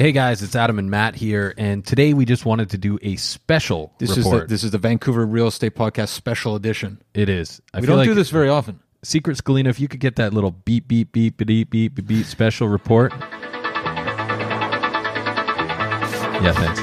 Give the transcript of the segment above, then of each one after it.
Hey guys, it's Adam and Matt here, and today we just wanted to do a special This report. is the, this is the Vancouver Real Estate Podcast special edition. it is. I we don't like do this very often. Secret Scalina, if you could get that little beep beep beep beep beep beep beep special report. Yeah, thanks.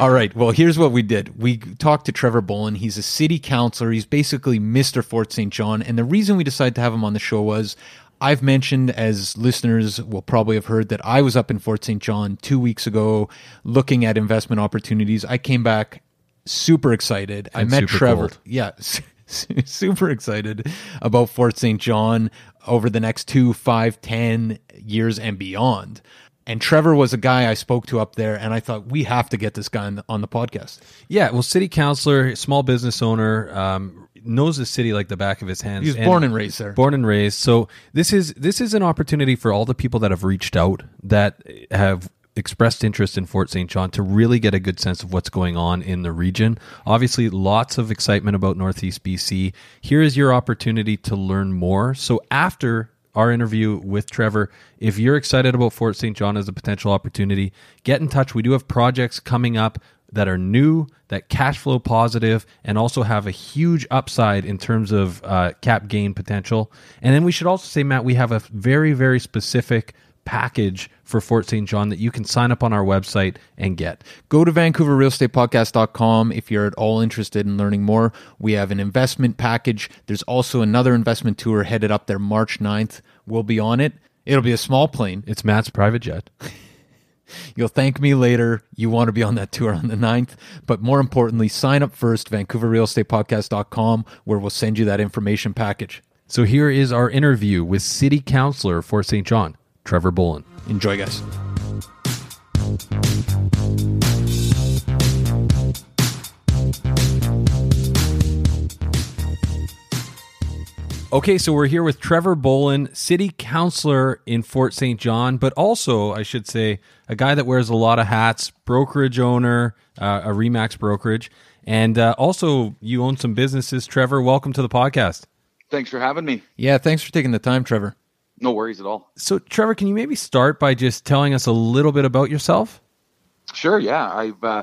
All right. Well, here's what we did. We talked to Trevor Bolin. He's a city councilor. He's basically Mr. Fort St. John. And the reason we decided to have him on the show was I've mentioned, as listeners will probably have heard, that I was up in Fort St. John two weeks ago looking at investment opportunities. I came back super excited. I met Trevor. cold. Yeah, super excited about Fort St. John over the next two, five, ten years and beyond. And Trevor was a guy I spoke to up there, and I thought we have to get this guy on the, on the podcast. Yeah, well, city councilor, small business owner, um, knows the city like the back of his hands. He's born and raised there. Born and raised. So this is this is an opportunity for all the people that have reached out that have expressed interest in Fort St. John to really get a good sense of what's going on in the region. Obviously, lots of excitement about Northeast BC. Here is your opportunity to learn more. So after our interview with Trevor. If you're excited about Fort St. John as a potential opportunity, get in touch. We do have projects coming up that are new, that cash flow positive, and also have a huge upside in terms of uh, cap gain potential. And then we should also say, Matt, we have a very, very specific package for Fort St. John that you can sign up on our website and get. Go to vancouverrealestatepodcast.com if you're at all interested in learning more. We have an investment package. There's also another investment tour headed up there March 9th. We'll be on it. It'll be a small plane. It's Matt's private jet. You'll thank me later. You want to be on that tour on the 9th. But more importantly, sign up first, vancouverrealestatepodcast.com, where we'll send you that information package. So here is our interview with City Councilor for St. John, Trevor Bolin. Enjoy, guys. Okay, so we're here with Trevor Bolin, City Councilor in Fort St. John, but also, I should say, a guy that wears a lot of hats, brokerage owner, uh, a Remax brokerage, and uh, also you own some businesses. Trevor, welcome to the podcast. Thanks for having me. Yeah, thanks for taking the time, Trevor. No worries at all. So, Trevor, can you maybe start by just telling us a little bit about yourself? Sure, yeah. I've uh,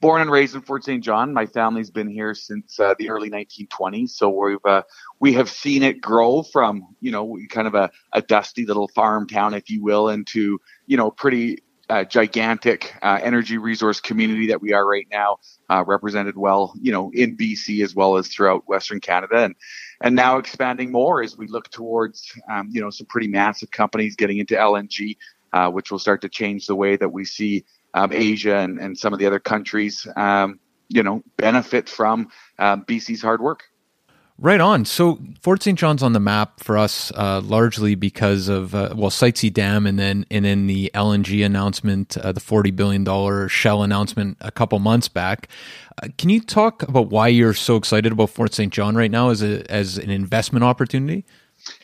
born and raised in Fort St. John. My family's been here since uh, the early 1920s, so we've uh, we have seen it grow from you know kind of a, a dusty little farm town, if you will, into you know pretty uh, gigantic uh, energy resource community that we are right now, uh, represented well, you know, in BC as well as throughout Western Canada, and and now expanding more as we look towards, um, you know, some pretty massive companies getting into LNG, uh, which will start to change the way that we see um, Asia and, and some of the other countries, um, you know, benefit from um, BC's hard work. Right on. So Fort St. John's on the map for us uh, largely because of uh, well Site C Dam and then and then the LNG announcement, uh, the forty billion dollar Shell announcement a couple months back. Uh, can you talk about why you're so excited about Fort St. John right now as a as an investment opportunity?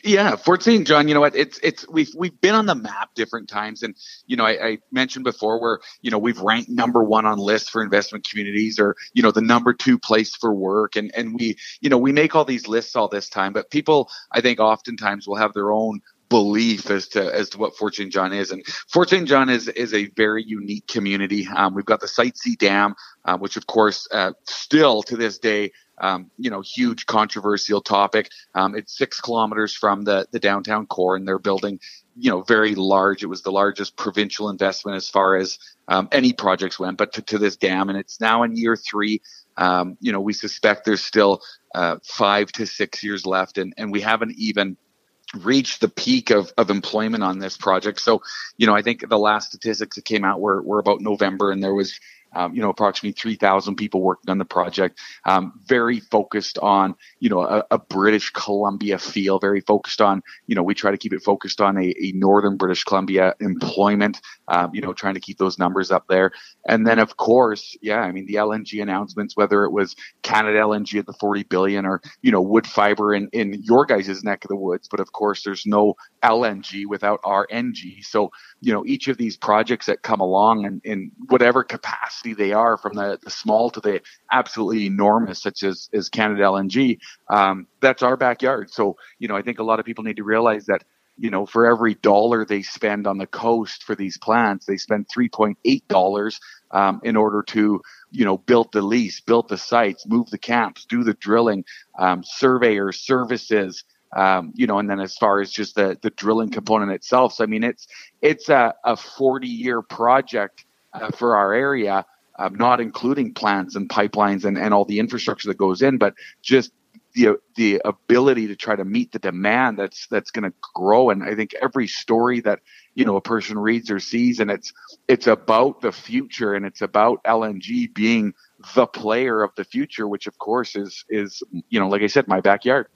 Yeah, Fort St. John. You know what? It's it's we've we've been on the map different times, and you know I, I, mentioned before where you know we've ranked number one on lists for investment communities, or you know the number two place for work, and and we you know we make all these lists all this time, but people I think oftentimes will have their own belief as to as to what Fort St. John is. And Fort St. John is is a very unique community. Um, we've got the Site C Dam, uh, which of course uh, still to this day. Um, you know, huge controversial topic. Um, it's six kilometers from the the downtown core, and they're building, you know, very large. It was the largest provincial investment as far as um, any projects went, but to, to this dam, and it's now in year three. Um, you know, we suspect there's still uh, five to six years left, and and we haven't even reached the peak of, of employment on this project. So, you know, I think the last statistics that came out were, were about November and there was um, you know, approximately 3,000 people working on the project. Um, very focused on, you know, a, a, British Columbia feel. Very focused on, you know, we try to keep it focused on a, a northern British Columbia employment. Um, you know, trying to keep those numbers up there. And then, of course, yeah, I mean, the LNG announcements, whether it was Canada LNG at the 40 billion or you know, Woodfibre in in your guys' neck of the woods. But of course, there's no LNG without RNG. So, you know, each of these projects that come along and in whatever capacity they are, from the, the small to the absolutely enormous, such as, as Canada LNG, um, that's our backyard. So, you know, I think a lot of people need to realize that, you know, for every dollar they spend on the coast for these plants, they spend $3.8 um, in order to, you know, build the lease, build the sites, move the camps, do the drilling, um, surveyors, services, um, you know, and then as far as just the the drilling component itself, so I mean, it's it's a, a 40 year project uh, for our area, um, not including plants and pipelines and, and all the infrastructure that goes in, but just the the ability to try to meet the demand that's that's going to grow. And I think every story that you know a person reads or sees, and it's it's about the future, and it's about LNG being the player of the future, which of course is is you know like I said, my backyard.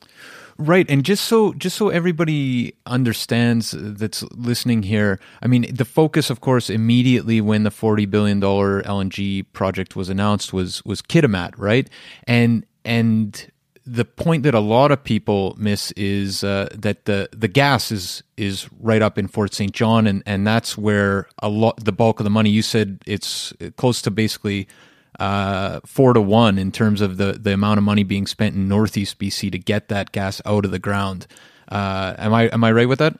Right, and just so just so everybody understands that's listening here, I mean, the focus, of course, immediately when the forty billion dollar LNG project was announced was was Kitimat, right? And and the point that a lot of people miss is uh, that the the gas is is right up in Fort St. John, and and that's where a lot the bulk of the money. You said it's close to basically uh, four to one in terms of the the amount of money being spent in Northeast BC to get that gas out of the ground. Uh, am I am I right with that?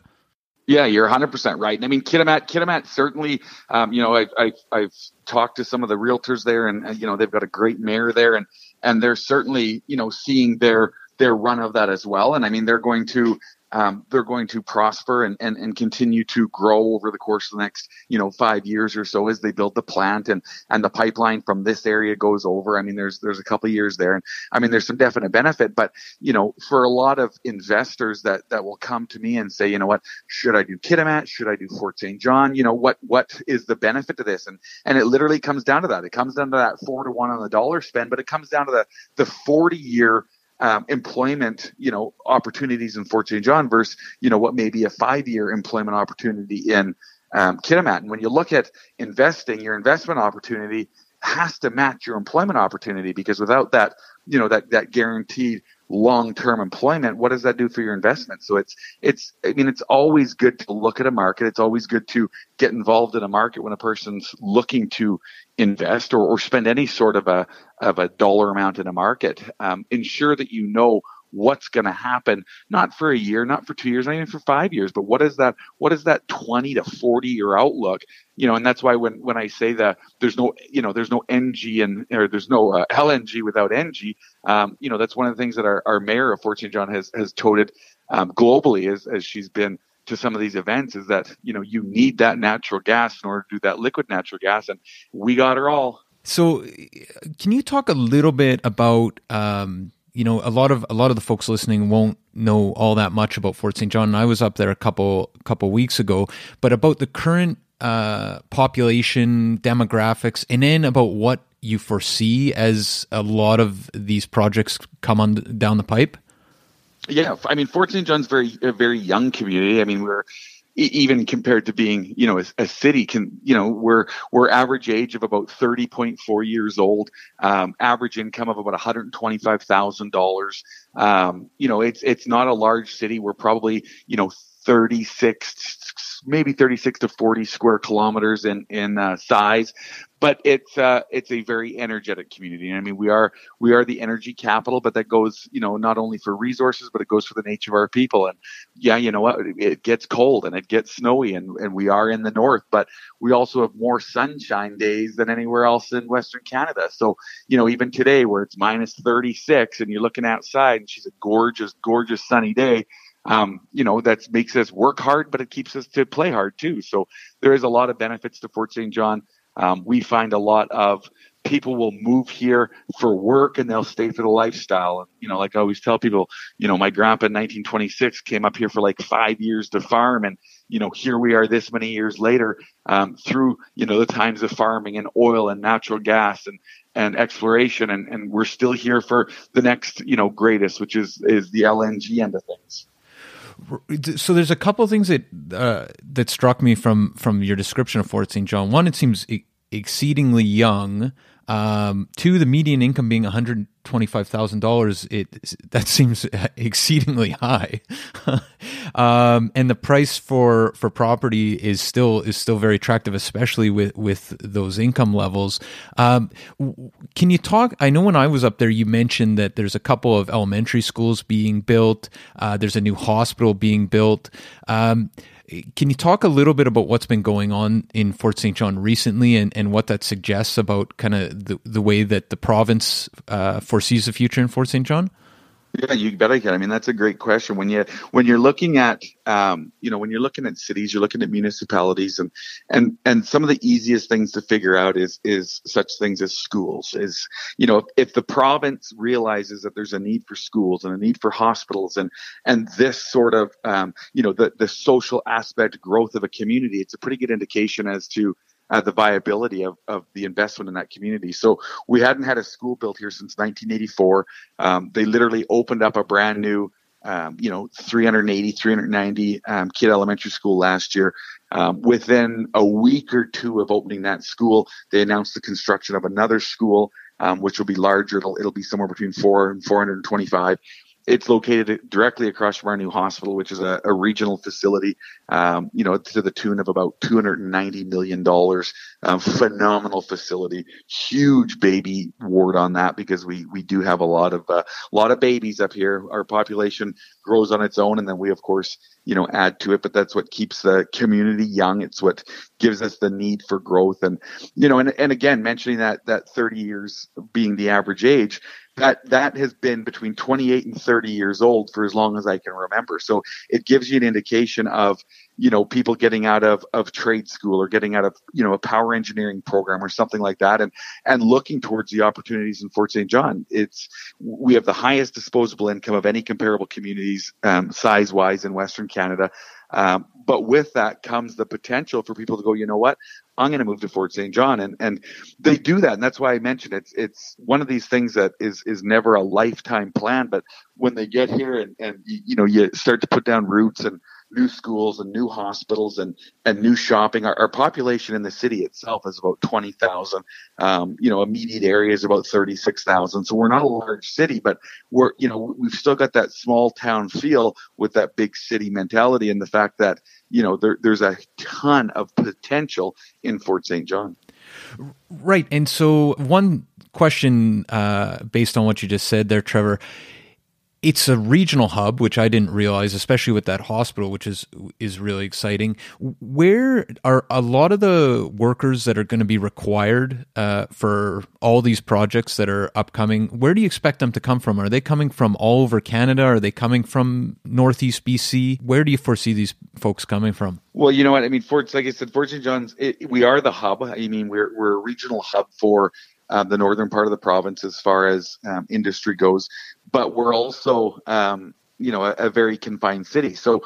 Yeah, you're 100% right. And I mean, Kitimat, Kitimat certainly, um, you know, I've, I've, I've, talked to some of the realtors there and, and, you know, they've got a great mayor there and, and they're certainly, you know, seeing their, their run of that as well. And I mean, they're going to, um, they're going to prosper and, and, and continue to grow over the course of the next, you know, five years or so as they build the plant and, and the pipeline from this area goes over. I mean, there's, there's a couple years there and I mean, there's some definite benefit, but you know, for a lot of investors that, that will come to me and say, you know what, should I do Kitimat? Should I do Fort St. John? You know, what, what is the benefit to this? And, and it literally comes down to that. It comes down to that four to one on the dollar spend, but it comes down to the, the 40 year um, employment, you know, opportunities in Fort St. John versus, you know, what may be a five-year employment opportunity in um, Kitimat. And when you look at investing, your investment opportunity has to match your employment opportunity because without that, you know, that that guaranteed long-term employment, what does that do for your investment? So it's, it's, I mean, it's always good to look at a market. It's always good to get involved in a market when a person's looking to invest or, or spend any sort of a, of a dollar amount in a market. Um, ensure that you know what's going to happen, not for a year, not for two years, not even for five years, but what is that, what is that 20 to 40 year outlook? You know, and that's why when, when I say that there's no, you know, there's no NG and, or there's no uh, LNG without NG, um, you know, that's one of the things that our, our mayor of Fort St. John has, has toted um, globally as, as she's been to some of these events is that, you know, you need that natural gas in order to do that liquid natural gas. And we got her all. So, can you talk a little bit about, um, you know, a lot of a lot of the folks listening won't know all that much about Fort St. John. I was up there a couple couple weeks ago, but about the current uh, population demographics, and then about what you foresee as a lot of these projects come on down the pipe. Yeah, I mean, Fort St. John's very a very young community. I mean, we're even compared to being, you know, a, a, city can, you know, we're, we're average age of about 30.4 years old, um, average income of about $125,000. Um, you know, it's, it's not a large city. We're probably, you know, 36, maybe 36 to 40 square kilometers in, in uh, size but it's uh, it's a very energetic community. And I mean, we are we are the energy capital, but that goes you know not only for resources, but it goes for the nature of our people. And yeah, you know what, it gets cold and it gets snowy, and and we are in the north, but we also have more sunshine days than anywhere else in Western Canada. So you know, even today where it's minus 36 and you're looking outside and she's a gorgeous, gorgeous sunny day. Um, you know, that makes us work hard, but it keeps us to play hard too. So there is a lot of benefits to Fort St. John. Um, we find a lot of people will move here for work and they'll stay for the lifestyle. And, You know, like I always tell people, you know, my grandpa in 1926 came up here for like five years to farm and, you know, here we are this many years later, um, through, you know, the times of farming and oil and natural gas and, and exploration. And, and we're still here for the next, you know, greatest, which is, is the LNG end of things so there's a couple of things that uh, that struck me from from your description of Fort St. John. One, it seems e- exceedingly young. Um, two, the median income being one hundred twenty-five thousand dollars, it that seems exceedingly high. um, and the price for for property is still is still very attractive, especially with with those income levels. Um, can you talk? I know when I was up there, you mentioned that there's a couple of elementary schools being built. Uh, there's a new hospital being built. Can you talk a little bit about what's been going on in Fort St. John recently and, and what that suggests about kind of the, the way that the province uh, foresees the future in Fort St. John? Yeah, you bet I can. I mean, that's a great question. When you when you're looking at um, you know when you're looking at cities, you're looking at municipalities, and and and some of the easiest things to figure out is is such things as schools. Is you know if, if the province realizes that there's a need for schools and a need for hospitals and and this sort of um, you know the the social aspect growth of a community, it's a pretty good indication as to uh, the viability of, of the investment in that community. So we hadn't had a school built here since 1984. Um, they literally opened up a brand new, um, you know, 380, 390 um, kid elementary school last year. Um, within a week or two of opening that school, they announced the construction of another school, um, which will be larger. It'll, it'll be somewhere between four and 425 it's located directly across from our new hospital, which is a, a regional facility, um, you know, to the tune of about $290 million. Um, phenomenal facility, huge baby ward on that because we, we do have a lot of, uh, a lot of babies up here. Our population grows on its own. And then we, of course, you know, add to it, but that's what keeps the community young. It's what gives us the need for growth. And, you know, and, and again, mentioning that, that 30 years being the average age, that that has been between 28 and 30 years old for as long as I can remember. So it gives you an indication of, you know, people getting out of, of trade school or getting out of, you know, a power engineering program or something like that and, and looking towards the opportunities in Fort St. John. It's, we have the highest disposable income of any comparable communities, um, size wise in Western Canada. Um, but with that comes the potential for people to go, you know what? I'm going to move to Fort St. John, and and they do that, and that's why I mentioned it's it's one of these things that is is never a lifetime plan, but when they get here and and you know you start to put down roots and new schools and new hospitals and, and new shopping. Our, our population in the city itself is about 20,000. Um, you know, immediate area is about 36,000. So we're not a large city, but we're, you know, we've still got that small town feel with that big city mentality and the fact that, you know, there, there's a ton of potential in Fort St. John. Right. And so one question uh, based on what you just said there, Trevor it's a regional hub, which I didn't realize, especially with that hospital, which is is really exciting. Where are a lot of the workers that are going to be required uh, for all these projects that are upcoming? Where do you expect them to come from? Are they coming from all over Canada? Are they coming from Northeast BC? Where do you foresee these folks coming from? Well, you know what I mean. Fort, like I said, Fort. John's, it, we are the hub. I mean, we're we're a regional hub for um, the northern part of the province as far as um, industry goes, but we're also, um, you know, a, a, very confined city. So,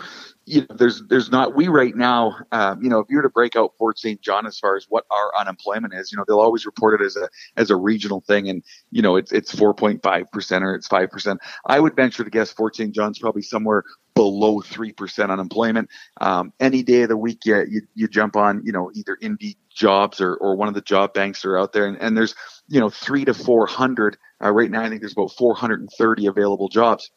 you know, there's there's not we right now. Um, you know, if you were to break out Fort St. John as far as what our unemployment is, you know, they'll always report it as a as a regional thing, and you know, it's it's 4.5 percent or it's five percent. I would venture to guess Fort St. John's probably somewhere below three percent unemployment. Um, any day of the week, you, you you jump on, you know, either Indeed jobs or or one of the job banks that are out there, and, and there's you know, three to 400. Uh, right now, I think there's about 430 available jobs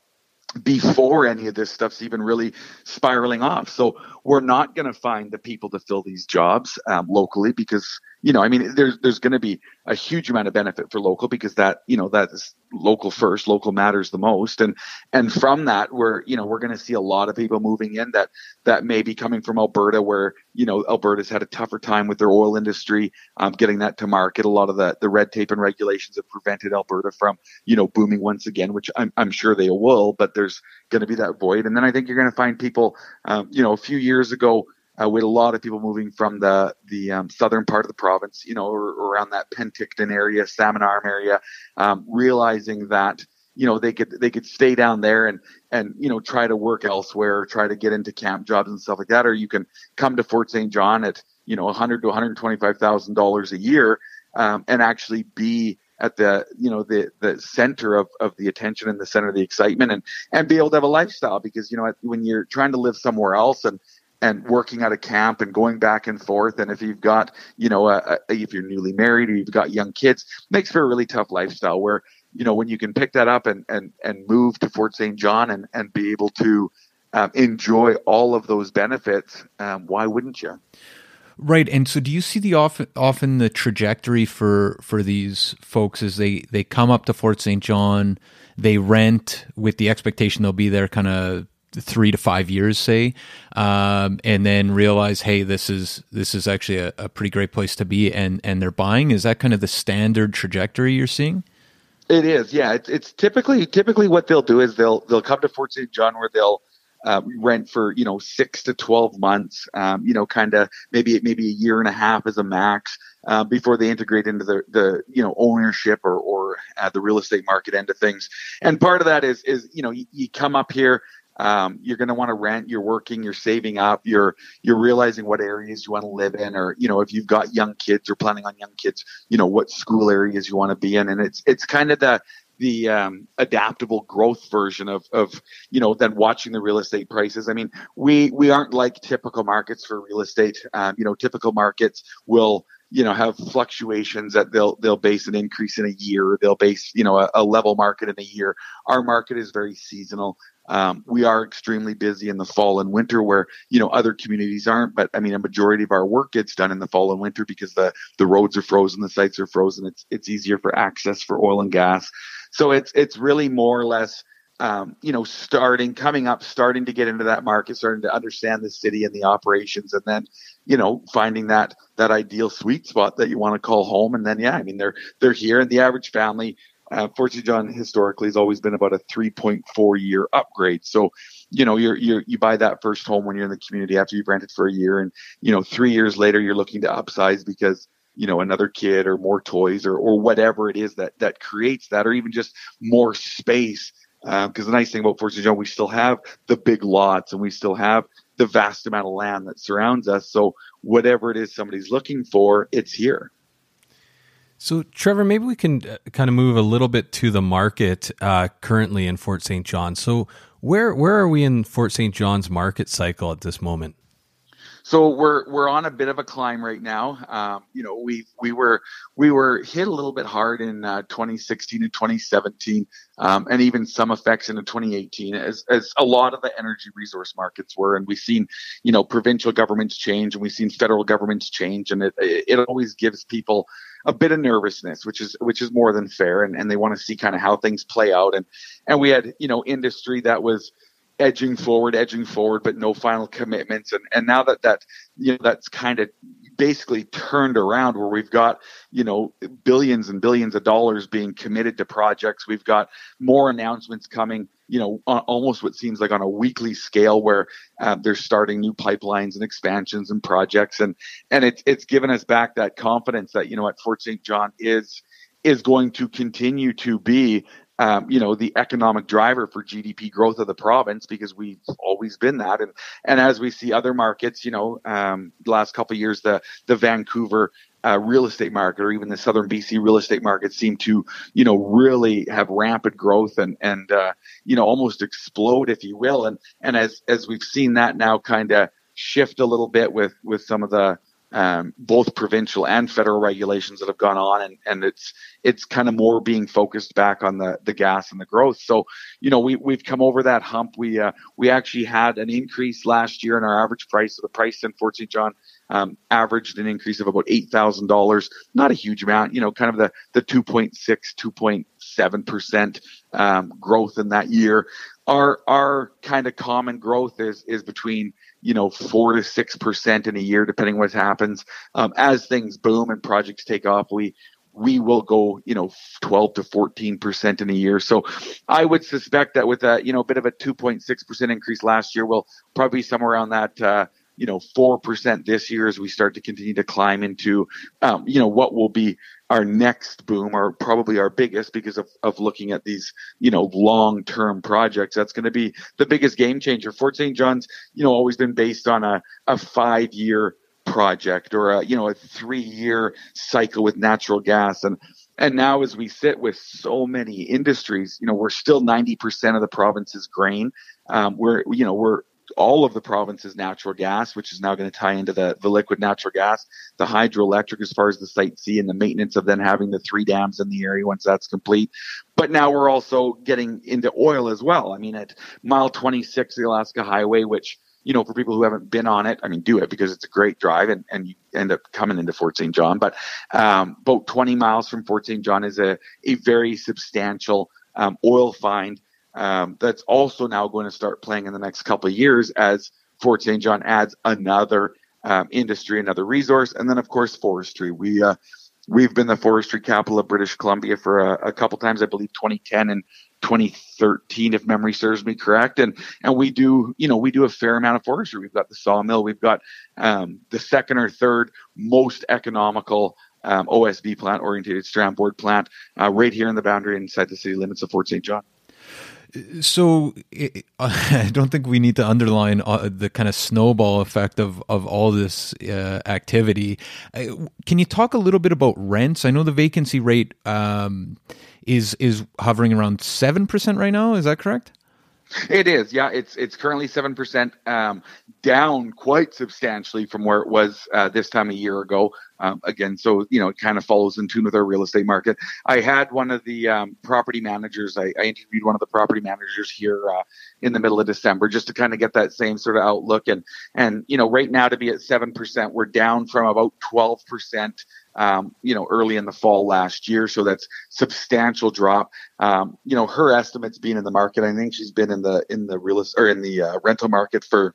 before any of this stuff's even really spiraling off. So we're not going to find the people to fill these jobs um, locally because you know, I mean, there's there's going to be a huge amount of benefit for local because that you know that is local first, local matters the most, and and from that we're you know we're going to see a lot of people moving in that that may be coming from Alberta where you know Alberta's had a tougher time with their oil industry, um, getting that to market. A lot of the the red tape and regulations have prevented Alberta from you know booming once again, which I'm I'm sure they will, but there's going to be that void, and then I think you're going to find people, um, you know, a few years ago uh, with a lot of people moving from the the um, southern part of the province, you know, or, or around that Penticton area, Salmon Arm area, um, realizing that you know they could they could stay down there and and you know try to work elsewhere, try to get into camp jobs and stuff like that, or you can come to Fort St. John at you know 100 to 125 thousand dollars a year um, and actually be at the you know the the center of, of the attention and the center of the excitement and and be able to have a lifestyle because you know when you're trying to live somewhere else and and working at a camp and going back and forth. And if you've got, you know, a, a, if you're newly married or you've got young kids, makes for a really tough lifestyle where, you know, when you can pick that up and, and, and move to Fort St. John and, and be able to um, enjoy all of those benefits, um, why wouldn't you? Right, and so do you see the often often the trajectory for for these folks is they they come up to Fort St. John, they rent with the expectation they'll be there kind of three to five years, say, um, and then realize, hey, this is this is actually a, a, pretty great place to be, and and they're buying. Is that kind of the standard trajectory you're seeing? It is, yeah. It's, it's typically typically what they'll do is they'll they'll come to Fort St. John where they'll uh, rent for you know six to twelve months, um, you know, kind of maybe maybe a year and a half as a max uh, before they integrate into the the you know ownership or or uh, the real estate market end of things. And part of that is is you know you, you come up here, um, you're going to want to rent. You're working. You're saving up. You're you're realizing what areas you want to live in, or you know if you've got young kids or planning on young kids, you know what school areas you want to be in, and it's it's kind of the the um, adaptable growth version of of you know then watching the real estate prices. I mean, we we aren't like typical markets for real estate. Um, you know, typical markets will you know have fluctuations that they'll they'll base an increase in a year they'll base you know a, a, level market in a year our market is very seasonal um, we are extremely busy in the fall and winter where, you know, other communities aren't. But I mean, a majority of our work gets done in the fall and winter because the, the roads are frozen, the sites are frozen. It's, it's easier for access for oil and gas. So it's, it's really more or less, um, you know, starting, coming up, starting to get into that market, starting to understand the city and the operations, and then, you know, finding that that ideal sweet spot that you want to call home. And then, yeah, I mean, they're they're here, and the average family uh, Fort St. John historically has always been about a 3.4 year upgrade. So, you know, you're, you're, you buy that first home when you're in the community after you've rented for a year. And, you know, three years later, you're looking to upsize because, you know, another kid or more toys or, or whatever it is that, that creates that, or even just more space. Because uh, the nice thing about Fort St. John, we still have the big lots and we still have the vast amount of land that surrounds us. So whatever it is somebody's looking for, it's here. So, Trevor, maybe we can uh, kind of move a little bit to the market uh, currently in Fort St. John. So, where where are we in Fort St. John's market cycle at this moment? So we're we're on a bit of a climb right now. Um, you know, we we were we were hit a little bit hard in uh, 2016 and 2017, um, and even some effects into 2018, as as a lot of the energy resource markets were. And we've seen, you know, provincial governments change, and we've seen federal governments change, and it it always gives people a bit of nervousness, which is which is more than fair, and and they want to see kind of how things play out. And and we had you know industry that was edging forward, edging forward, but no final commitments. And and now that that you know that's kind of basically turned around where we've got you know billions and billions of dollars being committed to projects. We've got more announcements coming. You know, almost what seems like on a weekly scale, where uh, they're starting new pipelines and expansions and projects, and and it's it's given us back that confidence that you know at Fort St. John is is going to continue to be um, you know, the economic driver for GDP growth of the province because we've always been that. And and as we see other markets, you know, um, the last couple of years, the the Vancouver uh, real estate market or even the southern BC real estate market seem to, you know, really have rampant growth and and uh, you know almost explode, if you will. And and as as we've seen that now kind of shift a little bit with with some of the um, both provincial and federal regulations that have gone on, and, and it's it's kind of more being focused back on the the gas and the growth. So, you know, we we've come over that hump. We uh, we actually had an increase last year in our average price. So the price in Fort St. John um, averaged an increase of about eight thousand dollars. Not a huge amount, you know, kind of the the 2.6, 2.7 percent um, growth in that year. Our our kind of common growth is is between you know, four to six percent in a year, depending what happens. Um, as things boom and projects take off, we we will go, you know, 12 to 14 percent in a year. So I would suspect that with a, you know, a bit of a 2.6 percent increase last year, we'll probably somewhere around that, uh, you know, 4% this year as we start to continue to climb into, um, you know, what will be our next boom or probably our biggest because of, of looking at these, you know, long term projects. That's going to be the biggest game changer. Fort St. John's, you know, always been based on a, a five year project or a, you know, a three year cycle with natural gas. And, and now as we sit with so many industries, you know, we're still 90% of the province's grain. Um, we're, you know, we're all of the province's natural gas, which is now going to tie into the, the liquid natural gas, the hydroelectric as far as the Site C and the maintenance of then having the three dams in the area once that's complete. But now we're also getting into oil as well. I mean, at mile 26 of the Alaska Highway, which you know, for people who haven't been on it, I mean, do it because it's a great drive and, and you end up coming into Fort St. John. But um, about 20 miles from Fort St. John is a, a very substantial um, oil find um, that's also now going to start playing in the next couple of years as Fort St. John adds another um, industry, another resource, and then of course forestry. We uh, we've been the forestry capital of British Columbia for a, a couple times, I believe 2010 and 2013, if memory serves me correct. And and we do, you know, we do a fair amount of forestry. We've got the sawmill, we've got um, the second or third most economical um, OSB plant, orientated strand board plant, uh, right here in the boundary inside the city limits of Fort St. John. So I don't think we need to underline uh, the kind of snowball effect of of all this uh, activity. Can you talk a little bit about rents? I know the vacancy rate um, is is hovering around seven percent right now. Is that correct? It is, yeah. It's it's currently seven percent, um, down quite substantially from where it was uh, this time a year ago. Um, again, so you know, it kind of follows in tune with our real estate market. I had one of the um, property managers. I, I, interviewed one of the property managers here uh, in the middle of December just to kind of get that same sort of outlook. And and you know, right now to be at seven percent, we're down from about twelve percent um, you know, early in the fall last year. So that's substantial drop. Um, you know, her estimates being in the market, I think she's been in the in the real or in the uh, rental market for.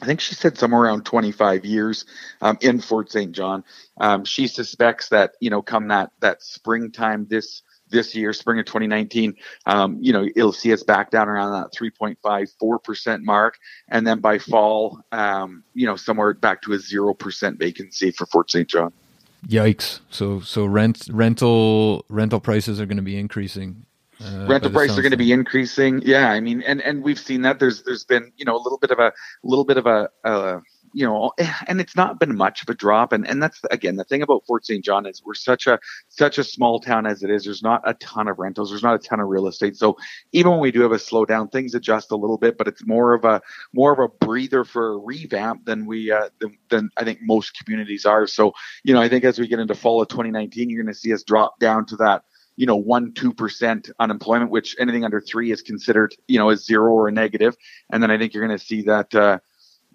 I think she said somewhere around 25 years um, in Fort St. John. Um, she suspects that you know, come that that springtime this this year, spring of 2019, um, you know, it'll see us back down around that 3.54% mark. And then by fall, um, you know, somewhere back to a 0% vacancy for Fort St. John. Yikes! So so rent rental rental prices are going to be increasing. Uh, rental prices are going to be increasing. Yeah, I mean, and and we've seen that. There's there's been you know a little bit of a little bit of a. Uh, you know, and it's not been much of a drop. And and that's again the thing about Fort St. John is we're such a such a small town as it is. There's not a ton of rentals. There's not a ton of real estate. So even when we do have a slowdown, things adjust a little bit. But it's more of a more of a breather for a revamp than we uh, than, than I think most communities are. So you know, I think as we get into fall of 2019, you're going to see us drop down to that you know one two percent unemployment, which anything under three is considered you know as zero or a negative, and then I think you're going to see that. Uh,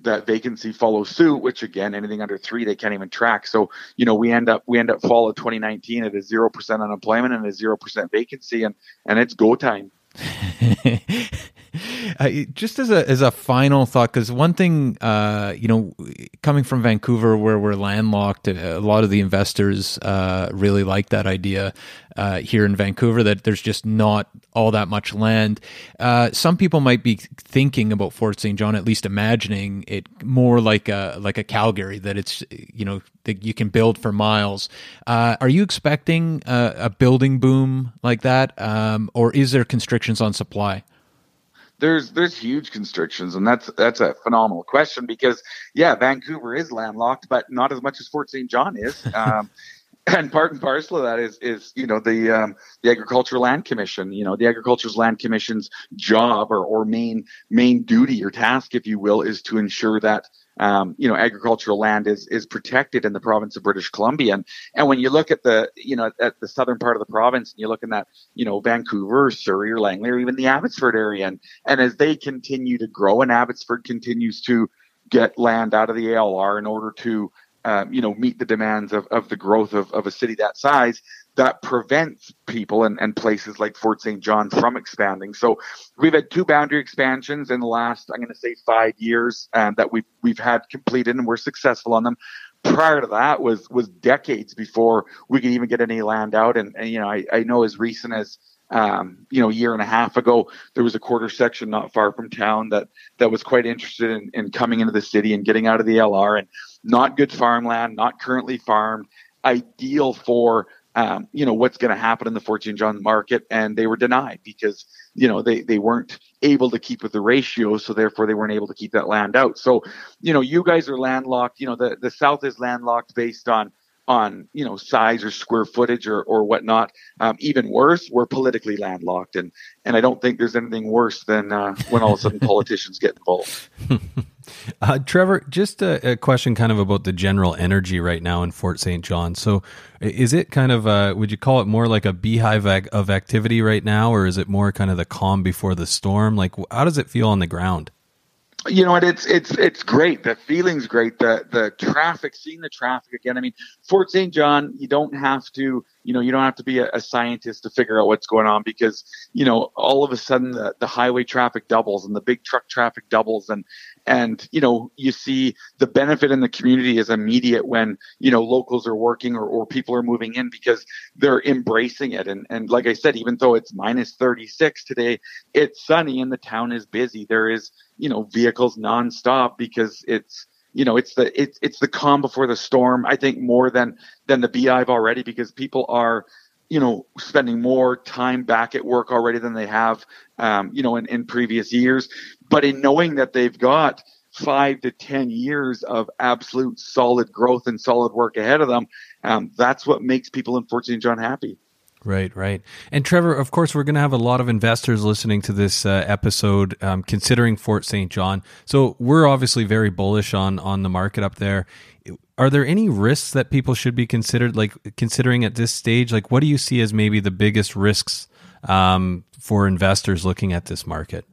that vacancy follow suit, which again, anything under three, they can't even track. So, you know, we end up, we end up fall of 2019 at a 0% unemployment and a 0% vacancy and, and it's go time. uh, just as a as a final thought, because one thing, uh, you know, coming from Vancouver, where we're landlocked, a lot of the investors uh, really like that idea uh, here in Vancouver. That there's just not all that much land. Uh, some people might be thinking about Fort St. John, at least imagining it more like a like a Calgary, that it's you know that you can build for miles. Uh, are you expecting a, a, building boom like that, um, or is there constrictions on supply? there's there's huge constrictions, and that's that's a phenomenal question because yeah, Vancouver is landlocked, but not as much as Fort St. John is. Um, and part and parcel of that is is you know the um, the agricultural land commission you know the agriculture's land commission's job or, or main main duty or task if you will is to ensure that um, you know, agricultural land is is protected in the province of British Columbia. And, and when you look at the, you know, at the southern part of the province, and you look in that, you know, Vancouver, or Surrey, or Langley, or even the Abbotsford area, and and as they continue to grow, and Abbotsford continues to get land out of the ALR in order to um, you know, meet the demands of, of the growth of, of a city that size, that prevents people and, and places like Fort St. John from expanding. So we've had two boundary expansions in the last, I'm going to say five years um, that we've, we've had completed and we're successful on them. Prior to that was, was decades before we could even get any land out. And, and you know, I, I know as recent as, um, you know, a year and a half ago, there was a quarter section not far from town that that was quite interested in, in coming into the city and getting out of the ALR and not good farmland, not currently farmed, ideal for um, you know what's going to happen in the Fort St. John market, and they were denied because you know they they weren't able to keep with the ratio, so therefore they weren't able to keep that land out. So you know you guys are landlocked. You know the the South is landlocked based on on you know size or square footage or or whatnot. Um, even worse, we're politically landlocked, and and I don't think there's anything worse than uh, when all of a sudden politicians get involved. Uh, Trevor, just a, a, question kind of about the general energy right now in Fort St. John. So, is it kind of, uh, would you call it more like a beehive of activity right now, or is it more kind of the calm before the storm? Like, how does it feel on the ground? you know what it's it's it's great the feeling's great the the traffic seeing the traffic again i mean fort st john you don't have to you know you don't have to be a, a, scientist to figure out what's going on because you know all of a sudden the, the highway traffic doubles and the big truck traffic doubles and and you know you see the benefit in the community is immediate when you know locals are working or, or people are moving in because they're embracing it. And and like i said even though it's minus 36 today it's sunny and the town is busy. There is you know vehicles nonstop because it's you know it's the it's it's the calm before the storm i think more than than the beehive already because people are you know spending more time back at work already than they have um, you know in, in previous years. But in knowing that they've got five to ten years of absolute solid growth and solid work ahead of them um, that's what makes people in fort st john happy Right, right. And Trevor, of course, we're going to have a lot of investors listening to this uh, episode, um, considering Fort St. John. So we're obviously very bullish on on the market up there. Are there any risks that people should be considered, like considering at this stage? Like, what do you see as maybe the biggest risks um, for investors looking at this market?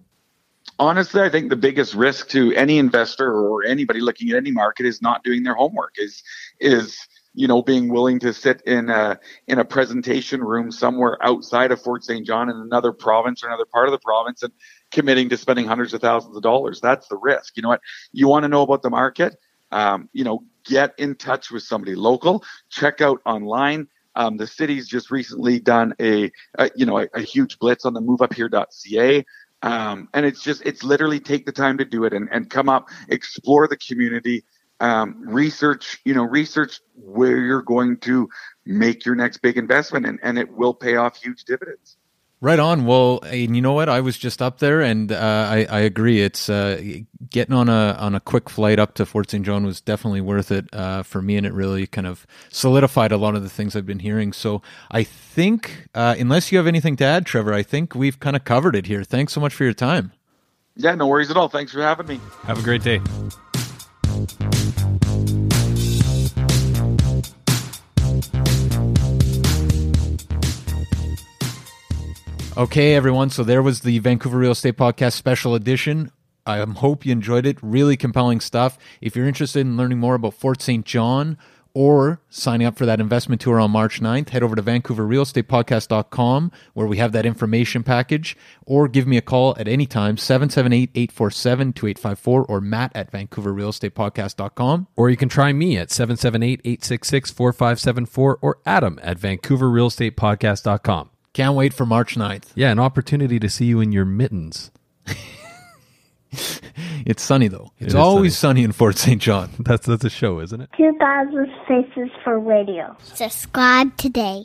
honestly, I think the biggest risk to any investor or anybody looking at any market is not doing their homework. Is is you know, being willing to sit in a in a presentation room somewhere outside of Fort St. John in another province or another part of the province and committing to spending hundreds of thousands of dollars. That's the risk. You know what? You want to know about the market? Um, you know, get in touch with somebody local. Check out online. Um, the city's just recently done a, a you know a, a, huge blitz on the MoveUpHere.ca. Um, and it's just it's literally take the time to do it and, and come up, explore the community, um, research, you know, research where you're going to make your next big investment and, and it will pay off huge dividends. Right on. Well, and you know what? I was just up there, and uh, I, I agree. It's uh, getting on a on a quick flight up to Fort St. John was definitely worth it uh, for me, and it really kind of solidified a lot of the things I've been hearing. So I think, uh, unless you have anything to add, Trevor, I think we've kind of covered it here. Thanks so much for your time. Yeah, no worries at all. Thanks for having me. Have a great day. Okay, everyone. So there was the Vancouver Real Estate Podcast special edition. I um, hope you enjoyed it. Really compelling stuff. If you're interested in learning more about Fort St. John or signing up for that investment tour on March 9th, head over to vancouverrealestatepodcast.com where we have that information package or give me a call at any time, 778-847-2854 or matt at vancouverrealestatepodcast.com. Or you can try me at 778-866-4574 or Adam at vancouverrealestatepodcast.com. Can't wait for March 9th. Yeah, an opportunity to see you in your mittens. It's sunny though. It's is always sunny. in Fort St. John. That's that's a show, isn't it? 2000 Faces for Radio. Subscribe today.